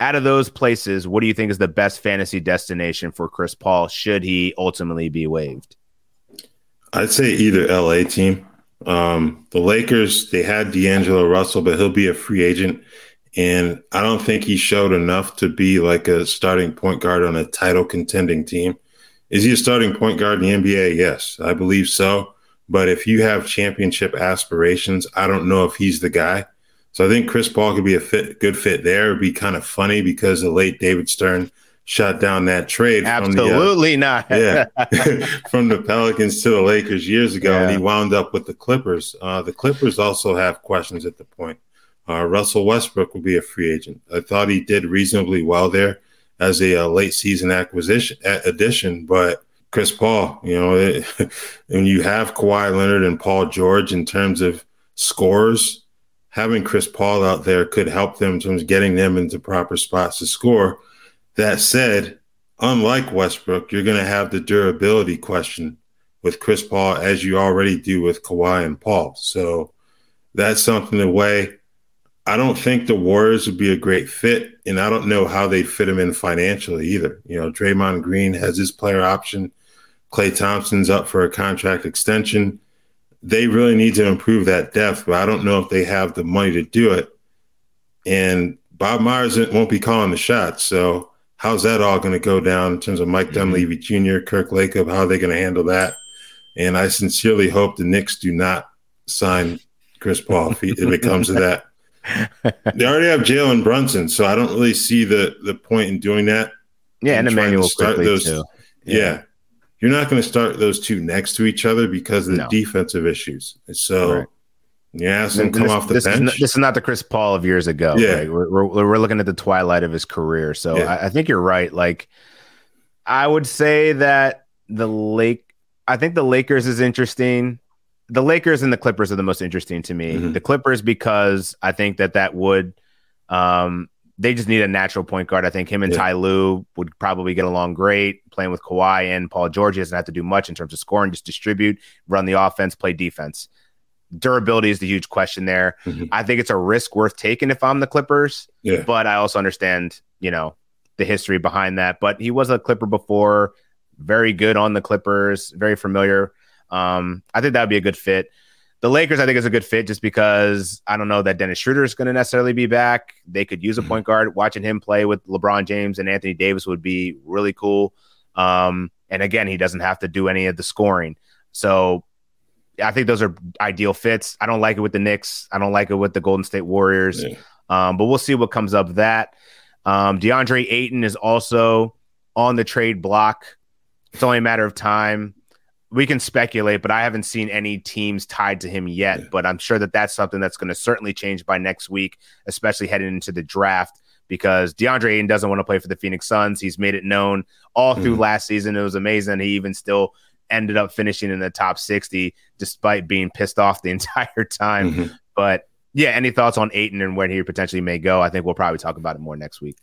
out of those places, what do you think is the best fantasy destination for Chris Paul should he ultimately be waived? I'd say either LA team. Um, the Lakers, they had D'Angelo Russell, but he'll be a free agent. And I don't think he showed enough to be like a starting point guard on a title contending team. Is he a starting point guard in the NBA? Yes, I believe so. But if you have championship aspirations, I don't know if he's the guy. So I think Chris Paul could be a fit, good fit there. It'd be kind of funny because the late David Stern shot down that trade. Absolutely the, uh, not. yeah, [LAUGHS] [LAUGHS] from the Pelicans to the Lakers years ago, yeah. and he wound up with the Clippers. Uh, the Clippers also have questions at the point. Uh, Russell Westbrook will be a free agent. I thought he did reasonably well there as a, uh, late season acquisition addition, but Chris Paul, you know, it, [LAUGHS] when you have Kawhi Leonard and Paul George in terms of scores having Chris Paul out there could help them in terms of getting them into proper spots to score. That said, unlike Westbrook, you're going to have the durability question with Chris Paul as you already do with Kawhi and Paul. So that's something to weigh. I don't think the Warriors would be a great fit, and I don't know how they fit him in financially either. You know, Draymond Green has his player option. Klay Thompson's up for a contract extension they really need to improve that depth, but I don't know if they have the money to do it. and Bob Myers won't be calling the shots. So how's that all going to go down in terms of Mike mm-hmm. Dunleavy Jr., Kirk Lacob? How are they going to handle that? And I sincerely hope the Knicks do not sign Chris Paul if, he, if it comes to that. [LAUGHS] they already have Jalen Brunson, so I don't really see the the point in doing that. Yeah, and, Immanuel Quickley those, too. Yeah. yeah. You're not going to start those two next to each other because of the no. defensive issues. So. Right. Yeah, some come this, off the this bench. Is, this is not the Chris Paul of years ago. Yeah, right? we're, we're, we're looking at the twilight of his career. So yeah. I, I, think you're right. Like, I would say that the Lake, I think the Lakers is interesting the Lakers and the Clippers are the most interesting to me. Mm-hmm. The Clippers because I think that that would um, they just need a natural point guard. I think him and yeah. Ty Lue would probably get along great playing with Kawhi and Paul George. He doesn't have to do much in terms of scoring, just distribute, run the offense, play defense. Durability is the huge question there. Mm-hmm. I think it's a risk worth taking if I'm the Clippers. Yeah. But I also understand, you know, the history behind that. But he was a Clipper before, very good on the Clippers, very familiar um, I think that would be a good fit. The Lakers, I think, is a good fit just because I don't know that Dennis Schroeder is going to necessarily be back. They could use a mm-hmm. point guard. Watching him play with LeBron James and Anthony Davis would be really cool. Um, and again, he doesn't have to do any of the scoring. So I think those are ideal fits. I don't like it with the Knicks. I don't like it with the Golden State Warriors. Yeah. Um, but we'll see what comes of that. Um, DeAndre Ayton is also on the trade block. It's only a matter of time we can speculate, but I haven't seen any teams tied to him yet. Yeah. But I'm sure that that's something that's going to certainly change by next week, especially heading into the draft, because DeAndre Ayton doesn't want to play for the Phoenix Suns. He's made it known all through mm-hmm. last season. It was amazing. He even still ended up finishing in the top 60 despite being pissed off the [LAUGHS] entire time. Mm-hmm. But yeah, any thoughts on Ayton and where he potentially may go? I think we'll probably talk about it more next week.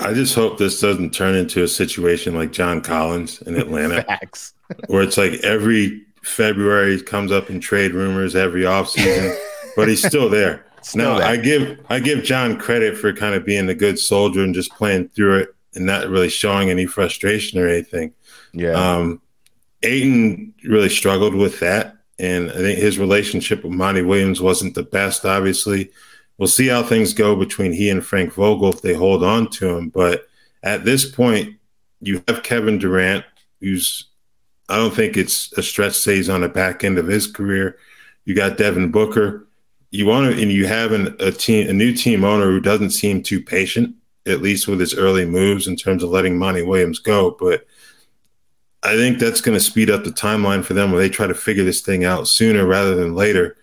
I just hope this doesn't turn into a situation like John Collins in Atlanta. [LAUGHS] Where it's like every February comes up in trade rumors every offseason, [LAUGHS] but he's still there. Still now there. I give I give John credit for kind of being a good soldier and just playing through it and not really showing any frustration or anything. Yeah. Um Ayton really struggled with that. And I think his relationship with Monty Williams wasn't the best, obviously we'll see how things go between he and Frank Vogel if they hold on to him. But at this point, you have Kevin Durant, who's I don't think it's a stretch he's on the back end of his career. You got Devin Booker. You want to, and you have an, a team, a new team owner who doesn't seem too patient, at least with his early moves in terms of letting Monty Williams go. But I think that's going to speed up the timeline for them where they try to figure this thing out sooner rather than later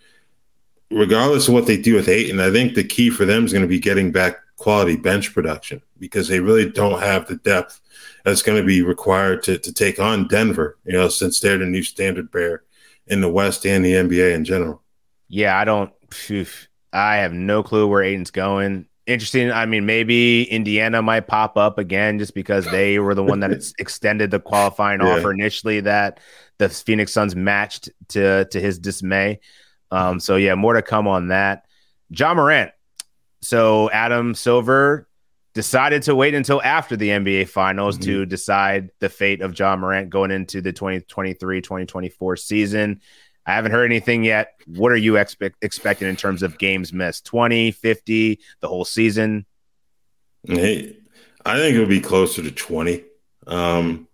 regardless of what they do with Ayton, I think the key for them is going to be getting back quality bench production because they really don't have the depth that's going to be required to, to take on Denver, you know, since they're the new standard bearer in the West and the NBA in general. Yeah, I don't, I have no clue where Ayton's going. Interesting. I mean, maybe Indiana might pop up again just because they were the one that [LAUGHS] extended the qualifying yeah. offer initially that the Phoenix Suns matched to to his dismay. Um, so yeah, more to come on that. Ja Morant. So Adam Silver decided to wait until after the NBA finals mm-hmm. to decide the fate of Ja Morant going into the 2023-2024 season. I haven't heard anything yet. What are you expect, expecting in terms of games missed? 20, 50, the whole season? Hey, I think it'll be closer to 20. Um,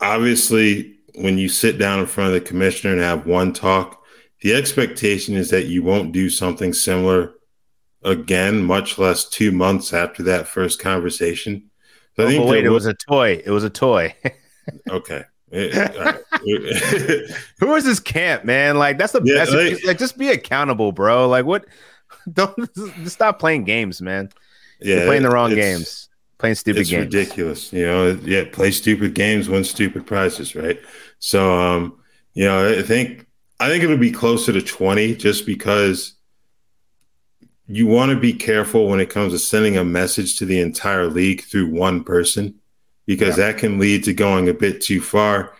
obviously, when you sit down in front of the commissioner and have one talk, the expectation is that you won't do something similar again, much less two months after that first conversation. So oh, I think wait, it was a toy. It was a toy. [LAUGHS] okay. [LAUGHS] Who is this camp, man? Like that's the yeah, best. Like, [LAUGHS] like, just be accountable, bro. Like what? Don't just stop playing games, man. Yeah, You're playing the wrong games. Playing stupid it's games. ridiculous. You know, yeah, play stupid games, win stupid prizes, right? So, um, you know, I think I think it'll be closer to 20 just because you want to be careful when it comes to sending a message to the entire league through one person because yeah. that can lead to going a bit too far.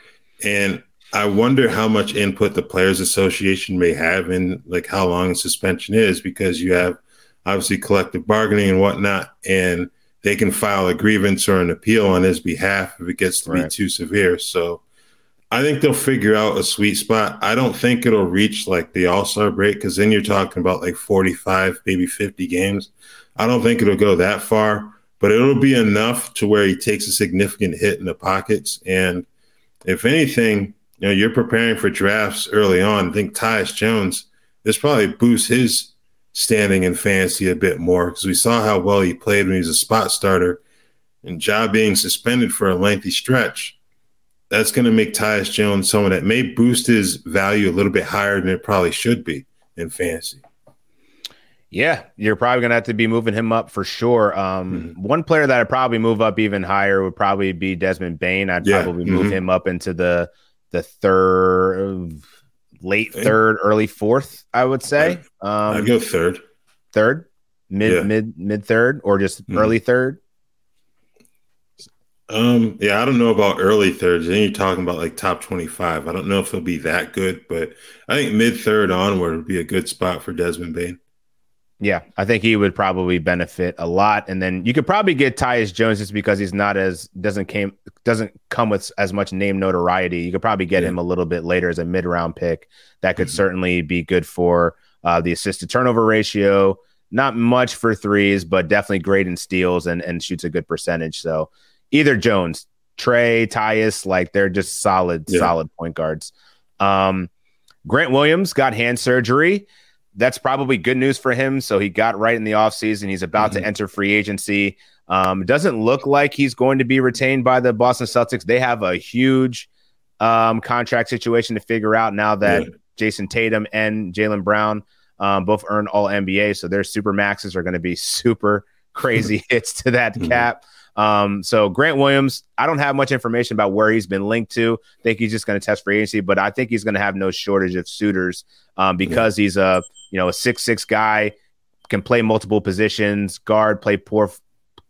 And I wonder how much input the Players Association may have in like how long suspension is because you have obviously collective bargaining and whatnot, and they can file a grievance or an appeal on his behalf if it gets to right. be too severe. So I think they'll figure out a sweet spot. I don't think it'll reach like the All Star break because then you're talking about like 45, maybe 50 games. I don't think it'll go that far, but it'll be enough to where he takes a significant hit in the pockets. And if anything, you know, you're preparing for drafts early on. I think Tyus Jones, this probably boosts his standing in fantasy a bit more because we saw how well he played when he was a spot starter and Ja being suspended for a lengthy stretch that's going to make Tyus Jones someone that may boost his value a little bit higher than it probably should be in fantasy. Yeah, you're probably going to have to be moving him up for sure. Um, mm-hmm. One player that I'd probably move up even higher would probably be Desmond Bane. I'd yeah. probably move mm-hmm. him up into the the third, late third, early fourth. I would say. Um, I'd go third, third, mid yeah. mid mid third, or just mm-hmm. early third. Um, yeah, I don't know about early thirds. Then you're talking about like top 25. I don't know if it'll be that good, but I think mid third onward would be a good spot for Desmond Bane. Yeah, I think he would probably benefit a lot. And then you could probably get Tyus Jones just because he's not as doesn't came doesn't come with as much name notoriety. You could probably get yeah. him a little bit later as a mid round pick. That could mm-hmm. certainly be good for uh, the assisted turnover ratio. Not much for threes, but definitely great in steals and and shoots a good percentage. So either Jones, Trey, Tyus, like they're just solid, yeah. solid point guards. Um, Grant Williams got hand surgery. That's probably good news for him. So he got right in the offseason. He's about mm-hmm. to enter free agency. Um, doesn't look like he's going to be retained by the Boston Celtics. They have a huge um, contract situation to figure out now that yeah. Jayson Tatum and Jaylen Brown um, both earned all NBA. So their super maxes are going to be [LAUGHS] super crazy hits to that mm-hmm. cap. Um, so Grant Williams, I don't have much information about where he's been linked to. I think he's just going to test for agency, but I think he's going to have no shortage of suitors um, because yeah. he's a you know a six six guy, can play multiple positions, guard, play poor.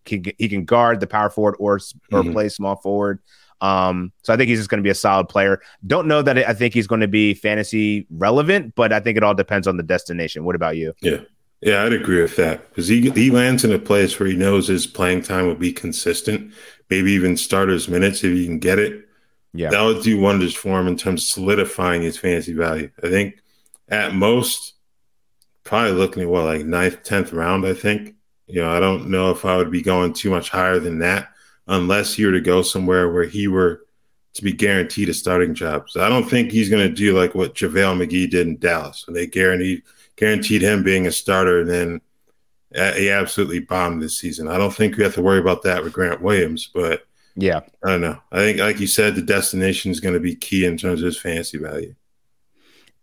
He, he can guard the power forward or or mm-hmm. play small forward. Um, so I think he's just going to be a solid player. Don't know that I think he's going to be fantasy relevant, but I think it all depends on the destination. What about you? Yeah. Yeah, I'd agree with that because he he lands in a place where he knows his playing time will be consistent, maybe even starters minutes if he can get it. Yeah, that would do wonders for him in terms of solidifying his fantasy value. I think at most, probably looking at what like ninth, tenth round. I think you know I don't know if I would be going too much higher than that unless he were to go somewhere where he were to be guaranteed a starting job. So I don't think he's going to do like what JaVale McGee did in Dallas when they guaranteed guaranteed him being a starter, and then uh, he absolutely bombed this season. I don't think we have to worry about that with Grant Williams, but yeah, I don't know. I think, like you said, the destination is going to be key in terms of his fantasy value.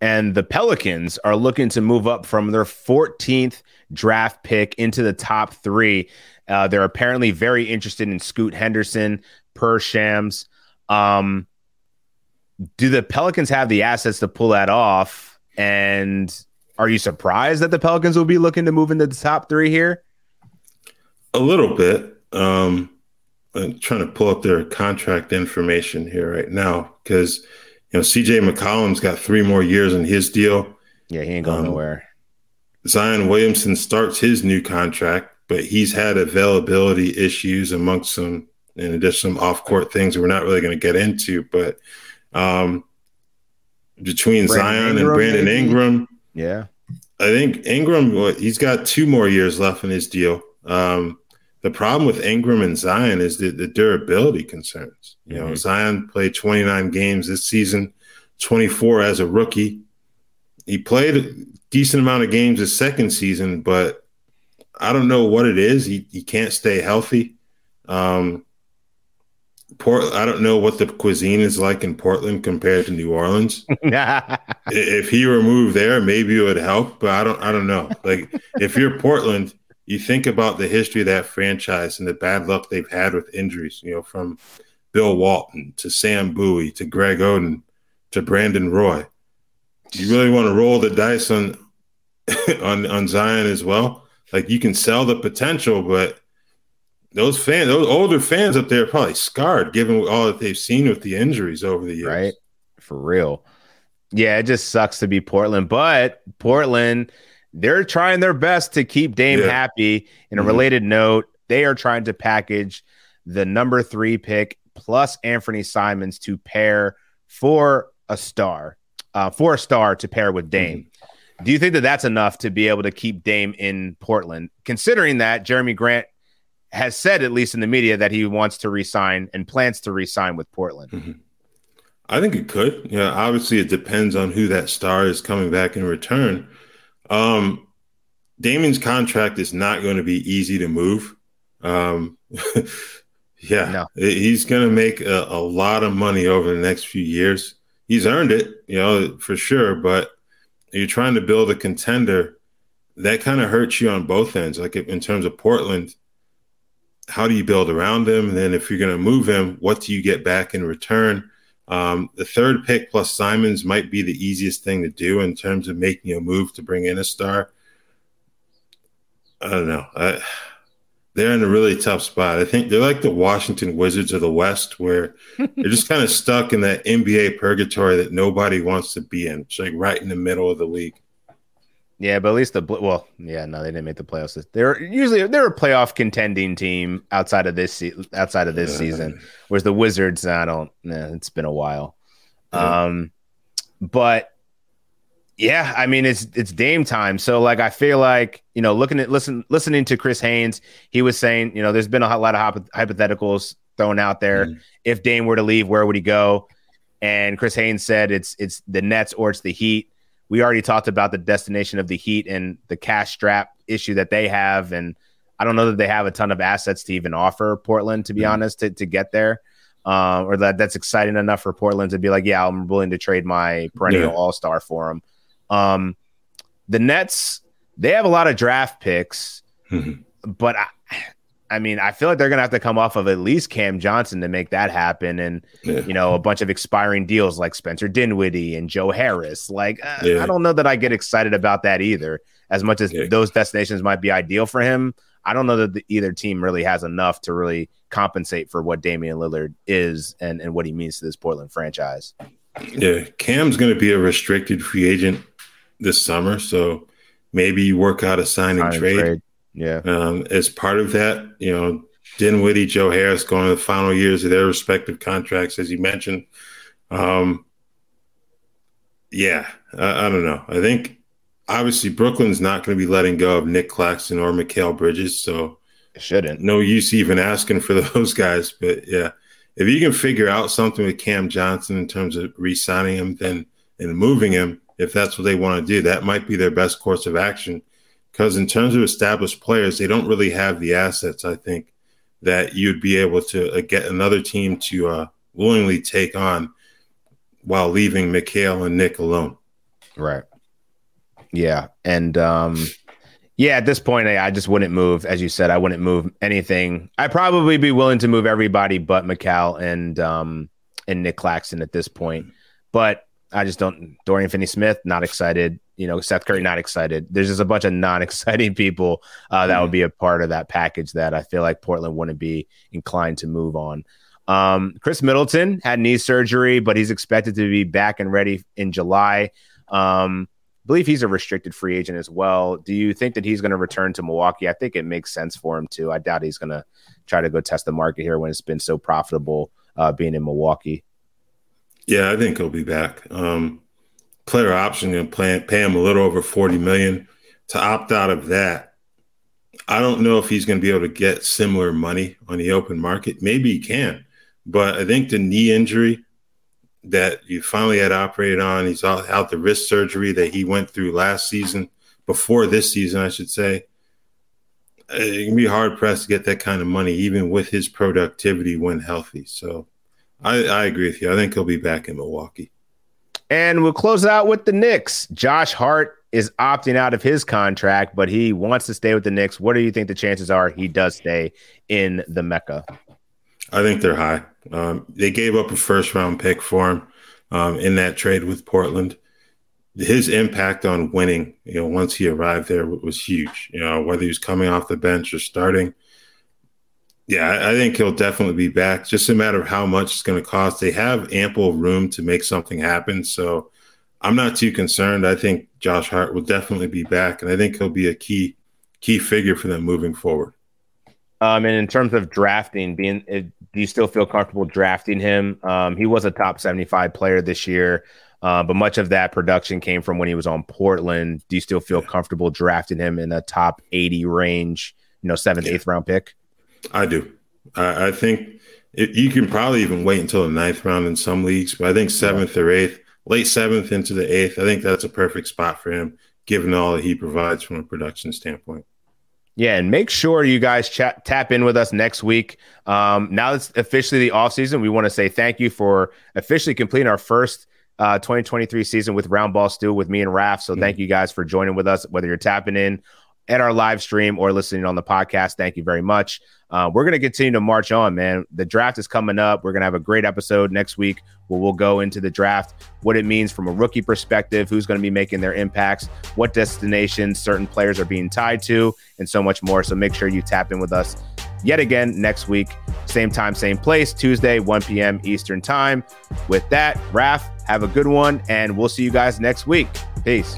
And the Pelicans are looking to move up from their 14th draft pick into the top three. Uh, they're apparently very interested in Scoot Henderson, per Shams. Um, do the Pelicans have the assets to pull that off? And are you surprised that the Pelicans will be looking to move into the top three here? A little bit. Um, I'm trying to pull up their contract information here right now because you know CJ McCollum's got three more years in his deal. Yeah, he ain't going um, nowhere. Zion Williamson starts his new contract, but he's had availability issues amongst some and there's some off court things we're not really going to get into. But um, between Brandon Zion Ingram, and Brandon maybe? Ingram, yeah. I think Ingram, he's got two more years left in his deal. Um, the problem with Ingram and Zion is the, the durability concerns. You know, mm-hmm. Zion played 29 games this season, 24 as a rookie. He played a decent amount of games his second season, but I don't know what it is. He, he can't stay healthy. Um, Port, I don't know what the cuisine is like in Portland compared to New Orleans. [LAUGHS] if he were moved there, maybe it would help, but I don't. I don't know. Like if you're [LAUGHS] Portland, you think about the history of that franchise and the bad luck they've had with injuries. You know, from Bill Walton to Sam Bowie to Greg Oden to Brandon Roy. Do you really want to roll the dice on [LAUGHS] on on Zion as well? Like you can sell the potential, but those fans, those older fans up there, are probably scarred given all that they've seen with the injuries over the years. Right, for real. Yeah, it just sucks to be Portland, but Portland, they're trying their best to keep Dame yeah. happy. In a mm-hmm. related note, they are trying to package the number three pick plus Anthony Simons to pair for a star, uh, for a star to pair with Dame. Mm-hmm. Do you think that that's enough to be able to keep Dame in Portland, considering that Jerami Grant has said, at least in the media, that he wants to resign and plans to resign with Portland? Mm-hmm. I think it could. Yeah, obviously it depends on who that star is coming back in return. Um, Damian's contract is not going to be easy to move. Um, [LAUGHS] yeah, no. he's going to make a, a, lot of money over the next few years. He's earned it, you know, for sure. But you're trying to build a contender that kind of hurts you on both ends. Like in terms of Portland, how do you build around him? And then if you're going to move him, what do you get back in return? Um, the third pick plus Simons might be the easiest thing to do in terms of making a move to bring in a star. I don't know. I, they're in a really tough spot. I think they're like the Washington Wizards of the West, where they're just kind of [LAUGHS] stuck in that NBA purgatory that nobody wants to be in. It's like right in the middle of the league. Yeah, but at least the well, yeah, no, they didn't make the playoffs. They're usually they're a playoff contending team outside of this outside of this yeah. season. Whereas the Wizards, I don't. Nah, it's been a while. Yeah. Um, but yeah, I mean it's it's Dame time. So like I feel like you know looking at listen listening to Chris Haynes, he was saying you know there's been a lot of hypotheticals thrown out there. Mm. If Dame were to leave, where would he go? And Chris Haynes said it's it's the Nets or it's the Heat we already talked about the destination of the Heat and the cash strap issue that they have, and I don't know that they have a ton of assets to even offer Portland, to be mm-hmm. honest, to, to get there, uh, or that that's exciting enough for Portland to be like, yeah, I'm willing to trade my perennial yeah. All Star for him. Um, the Nets, they have a lot of draft picks, mm-hmm. but I, I mean, I feel like they're gonna have to come off of at least Cam Johnson to make that happen, and yeah. you know, a bunch of expiring deals like Spencer Dinwiddie and Joe Harris. Like, uh, yeah. I don't know that I get excited about that either. As much as yeah. those destinations might be ideal for him, I don't know that the, either team really has enough to really compensate for what Damian Lillard is and and what he means to this Portland franchise. Yeah, Cam's going to be a restricted free agent this summer, so maybe you work out a sign and trade. trade yeah. Um, as part of that, you know, Dinwiddie, Joe Harris going to the final years of their respective contracts, as you mentioned. Um, yeah, I, I don't know. I think obviously Brooklyn's not going to be letting go of Nick Claxton or Mikal Bridges, so it shouldn't. No use even asking for [LAUGHS] those guys. But yeah, if you can figure out something with Cam Johnson in terms of re-signing him, then and moving him, if that's what they want to do, that might be their best course of action because in terms of established players, they don't really have the assets. I think that you'd be able to uh, get another team to uh, willingly take on while leaving Mikal and Nick alone. Right. Yeah, and um, yeah, at this point, I, I, just wouldn't move. As you said, I wouldn't move anything. I'd probably be willing to move everybody but Mikal and um, and Nick Claxton at this point. But I just don't. Dorian Finney Smith, not excited. You know, Seth Curry, not excited. There's just a bunch of non exciting [LAUGHS] people uh, that mm would be a part of that package that I feel like Portland wouldn't be inclined to move on. Um, Khris Middleton had knee surgery, but he's expected to be back and ready in July. Um, I believe he's a restricted free agent as well. Do you think that he's going to return to Milwaukee? I think it makes sense for him to. I doubt he's going to try to go test the market here when it's been so profitable uh, being in Milwaukee. Yeah, I think he'll be back. Um, player option and pay, pay him a little over 40 million to opt out of that. I don't know if he's going to be able to get similar money on the open market. Maybe he can, but I think the knee injury that you finally had operated on, he's out, out the wrist surgery that he went through last season, before this season, I should say. It can be hard pressed to get that kind of money, even with his productivity when healthy. So I, I agree with you. I think he'll be back in Milwaukee. And we'll close out with the Knicks. Josh Hart is opting out of his contract, but he wants to stay with the Knicks. What do you think the chances are he does stay in the Mecca? I think they're high. Um, they gave up a first round pick for him um, in that trade with Portland. His impact on winning, you know, once he arrived there was huge. You know, whether he was coming off the bench or starting, yeah, I think he'll definitely be back. Just a matter of how much it's going to cost. They have ample room to make something happen. So I'm not too concerned. I think Josh Hart will definitely be back, and I think he'll be a key key figure for them moving forward. Um, and in terms of drafting, being do you still feel comfortable drafting him? Um, he was a top 75 player this year, uh, but much of that production came from when he was on Portland. Do you still feel comfortable drafting him in a top 80 range, you know, seventh, yeah. eighth round pick? I do. I, I think it, you can probably even wait until the ninth round in some leagues, but I think seventh or eighth, late seventh into the eighth, I think that's a perfect spot for him, given all that he provides from a production standpoint. Yeah, and make sure you guys chat, tap in with us next week. Um, now it's officially the off season. We want to say thank you for officially completing our first uh, 2023 season with Round Ball Stew with me and Raf. So mm-hmm. thank you guys for joining with us, whether you're tapping in at our live stream or listening on the podcast. Thank you very much. Uh, we're going to continue to march on, man. The draft is coming up. We're going to have a great episode next week where we'll go into the draft, what it means from a rookie perspective, who's going to be making their impacts, what destinations certain players are being tied to, and so much more. So make sure you tap in with us yet again next week. Same time, same place, Tuesday, 1 p.m. Eastern Time. With that, Raf, have a good one, and we'll see you guys next week. Peace.